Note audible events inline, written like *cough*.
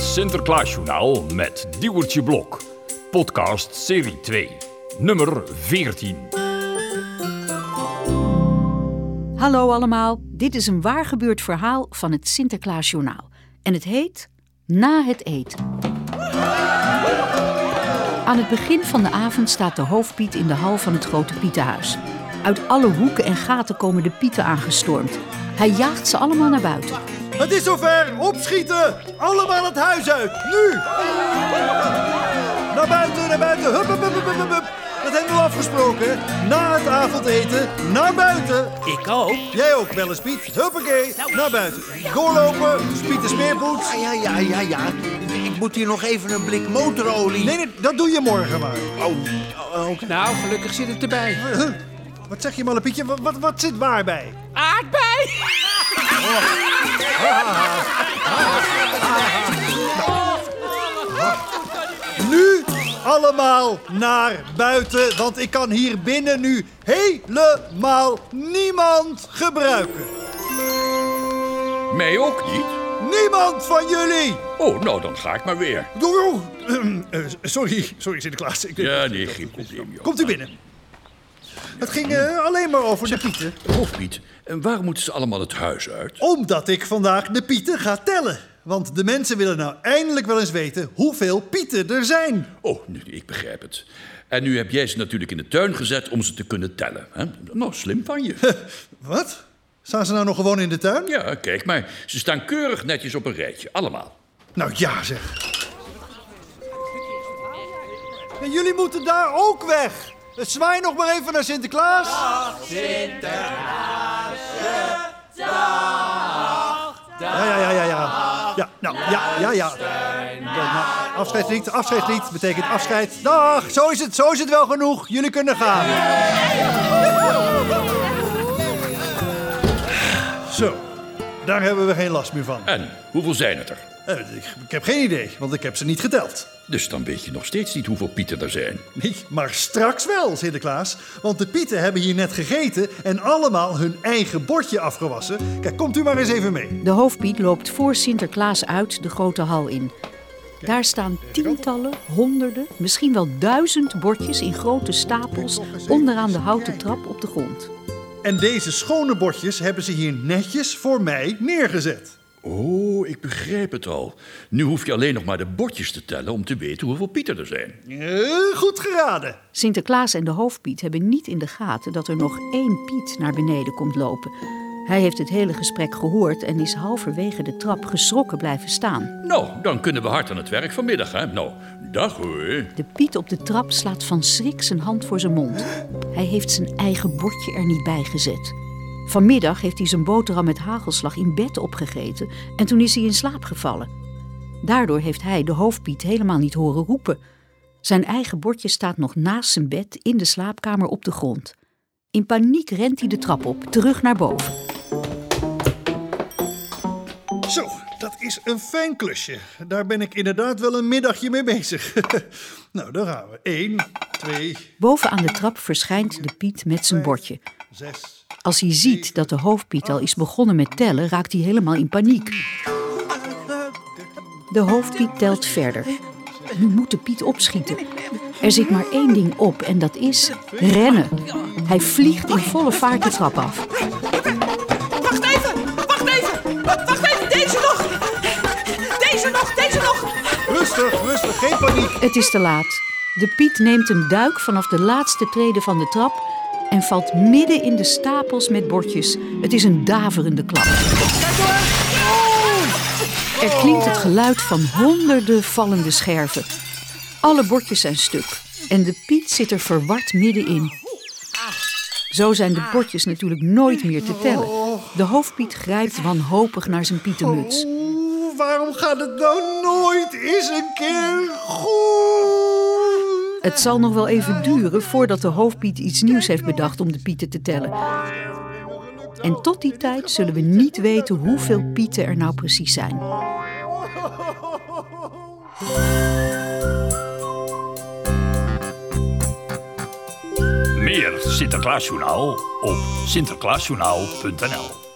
Sinterklaasjournaal met Diewertje Blok. Podcast serie 2, nummer 14. Hallo allemaal, dit is een waar gebeurd verhaal van het Sinterklaasjournaal. En het heet Na het eten. Aan het begin van de avond staat de hoofdpiet in de hal van het grote Pietenhuis. Uit alle hoeken en gaten komen de pieten aangestormd. Hij jaagt ze allemaal naar buiten. Het is zover! Opschieten! Allemaal het huis uit! Nu! Naar buiten, naar buiten! Hup, hup, hup, hup, hup, hup. Dat hebben we afgesproken. Na het avondeten, naar buiten. Ik ook. Jij ook wel eens, Piet. Huppakee, naar buiten. Doorlopen, Piet de smeerpoets. Ja, ja, ja, ja. Ik moet hier nog even een blik motorolie. Nee, nee, dat doe je morgen maar. Oh, oh, nou, gelukkig zit het erbij. Huh? Wat zeg je, malle Pietje? Wat, wat, wat zit waar bij? Aardbei! *laughs* Nu allemaal naar buiten, want ik kan hier binnen nu helemaal niemand gebruiken. Mij ook niet. Niemand van jullie! Oh, nou dan ga ik maar weer. Doe, *clears throat* eh, sorry, sorry Sinterklaas. Ik, Ja, nee, geen probleem. joh. Komt u binnen. Het ging eh, alleen maar over de pieten. Hoofdpiet, en waarom moeten ze allemaal het huis uit? Omdat ik vandaag de pieten ga tellen. Want de mensen willen nou eindelijk wel eens weten hoeveel pieten er zijn. Oh, nu, ik begrijp het. En nu heb jij ze natuurlijk in de tuin gezet om ze te kunnen tellen. Hè? Nou, slim van je. *laughs* Wat? Staan ze nou nog gewoon in de tuin? Ja, kijk maar. Ze staan keurig netjes op een rijtje. Allemaal. Nou ja, zeg. En jullie moeten daar ook weg. Zwaai nog maar even naar Sinterklaas. Ja, ja, ja, ja, ja. Ja, nou, ja, ja, ja. Ja, nou, afscheidslied, afscheidslied betekent afscheid. Dag, zo is het, zo is het wel genoeg. Jullie kunnen gaan. Zo, daar hebben we geen last meer van. En, hoeveel zijn het er? Eh, Ik, ik heb geen idee, want ik heb ze niet geteld. Dus dan weet je nog steeds niet hoeveel pieten er zijn. Nee, maar straks wel, Sinterklaas. Want de pieten hebben hier net gegeten en allemaal hun eigen bordje afgewassen. Kijk, komt u maar eens even mee. De hoofdpiet loopt voor Sinterklaas uit de grote hal in. Daar staan tientallen, honderden, misschien wel duizend bordjes in grote stapels onderaan de houten trap op de grond. En deze schone bordjes hebben ze hier netjes voor mij neergezet. Oh, ik begrijp het al. Nu hoef je alleen nog maar de bordjes te tellen om te weten hoeveel pieten er zijn. Goed geraden. Sinterklaas en de hoofdpiet hebben niet in de gaten dat er nog één Piet naar beneden komt lopen. Hij heeft het hele gesprek gehoord en is halverwege de trap geschrokken blijven staan. Nou, dan kunnen we hard aan het werk vanmiddag, hè? Nou, dag hoor. De Piet op de trap slaat van schrik zijn hand voor zijn mond. Hij heeft zijn eigen bordje er niet bij gezet. Vanmiddag heeft hij zijn boterham met hagelslag in bed opgegeten en toen is hij in slaap gevallen. Daardoor heeft hij de hoofdpiet helemaal niet horen roepen. Zijn eigen bordje staat nog naast zijn bed in de slaapkamer op de grond. In paniek rent hij de trap op, terug naar boven. Zo, dat is een fijn klusje. Daar ben ik inderdaad wel een middagje mee bezig. *laughs* nou, daar gaan we. Eén, twee, Boven aan de trap verschijnt de Piet met zijn bordje. zes. Als hij ziet dat de hoofdpiet al is begonnen met tellen, raakt hij helemaal in paniek. De hoofdpiet telt verder. Nu moet de Piet opschieten. Er zit maar één ding op en dat is rennen. Hij vliegt in volle vaart de trap af. Wacht even! Wacht even! Wa- Wacht even! Deze nog! Deze nog! Deze nog! Rustig, rustig, geen paniek. Het is te laat. De Piet neemt een duik vanaf de laatste trede van de trap en valt midden in de stapels met bordjes. Het is een daverende klap. Er klinkt het geluid van honderden vallende scherven. Alle bordjes zijn stuk en de Piet zit er verward middenin. Zo zijn de bordjes natuurlijk nooit meer te tellen. De hoofdpiet grijpt wanhopig naar zijn pietenmuts. Waarom gaat het nooit eens een keer? Het zal nog wel even duren voordat de hoofdpiet iets nieuws heeft bedacht om de pieten te tellen. En tot die tijd zullen we niet weten hoeveel pieten er nou precies zijn. Meer Sinterklaasjournaal op sinterklaasjournaal.nl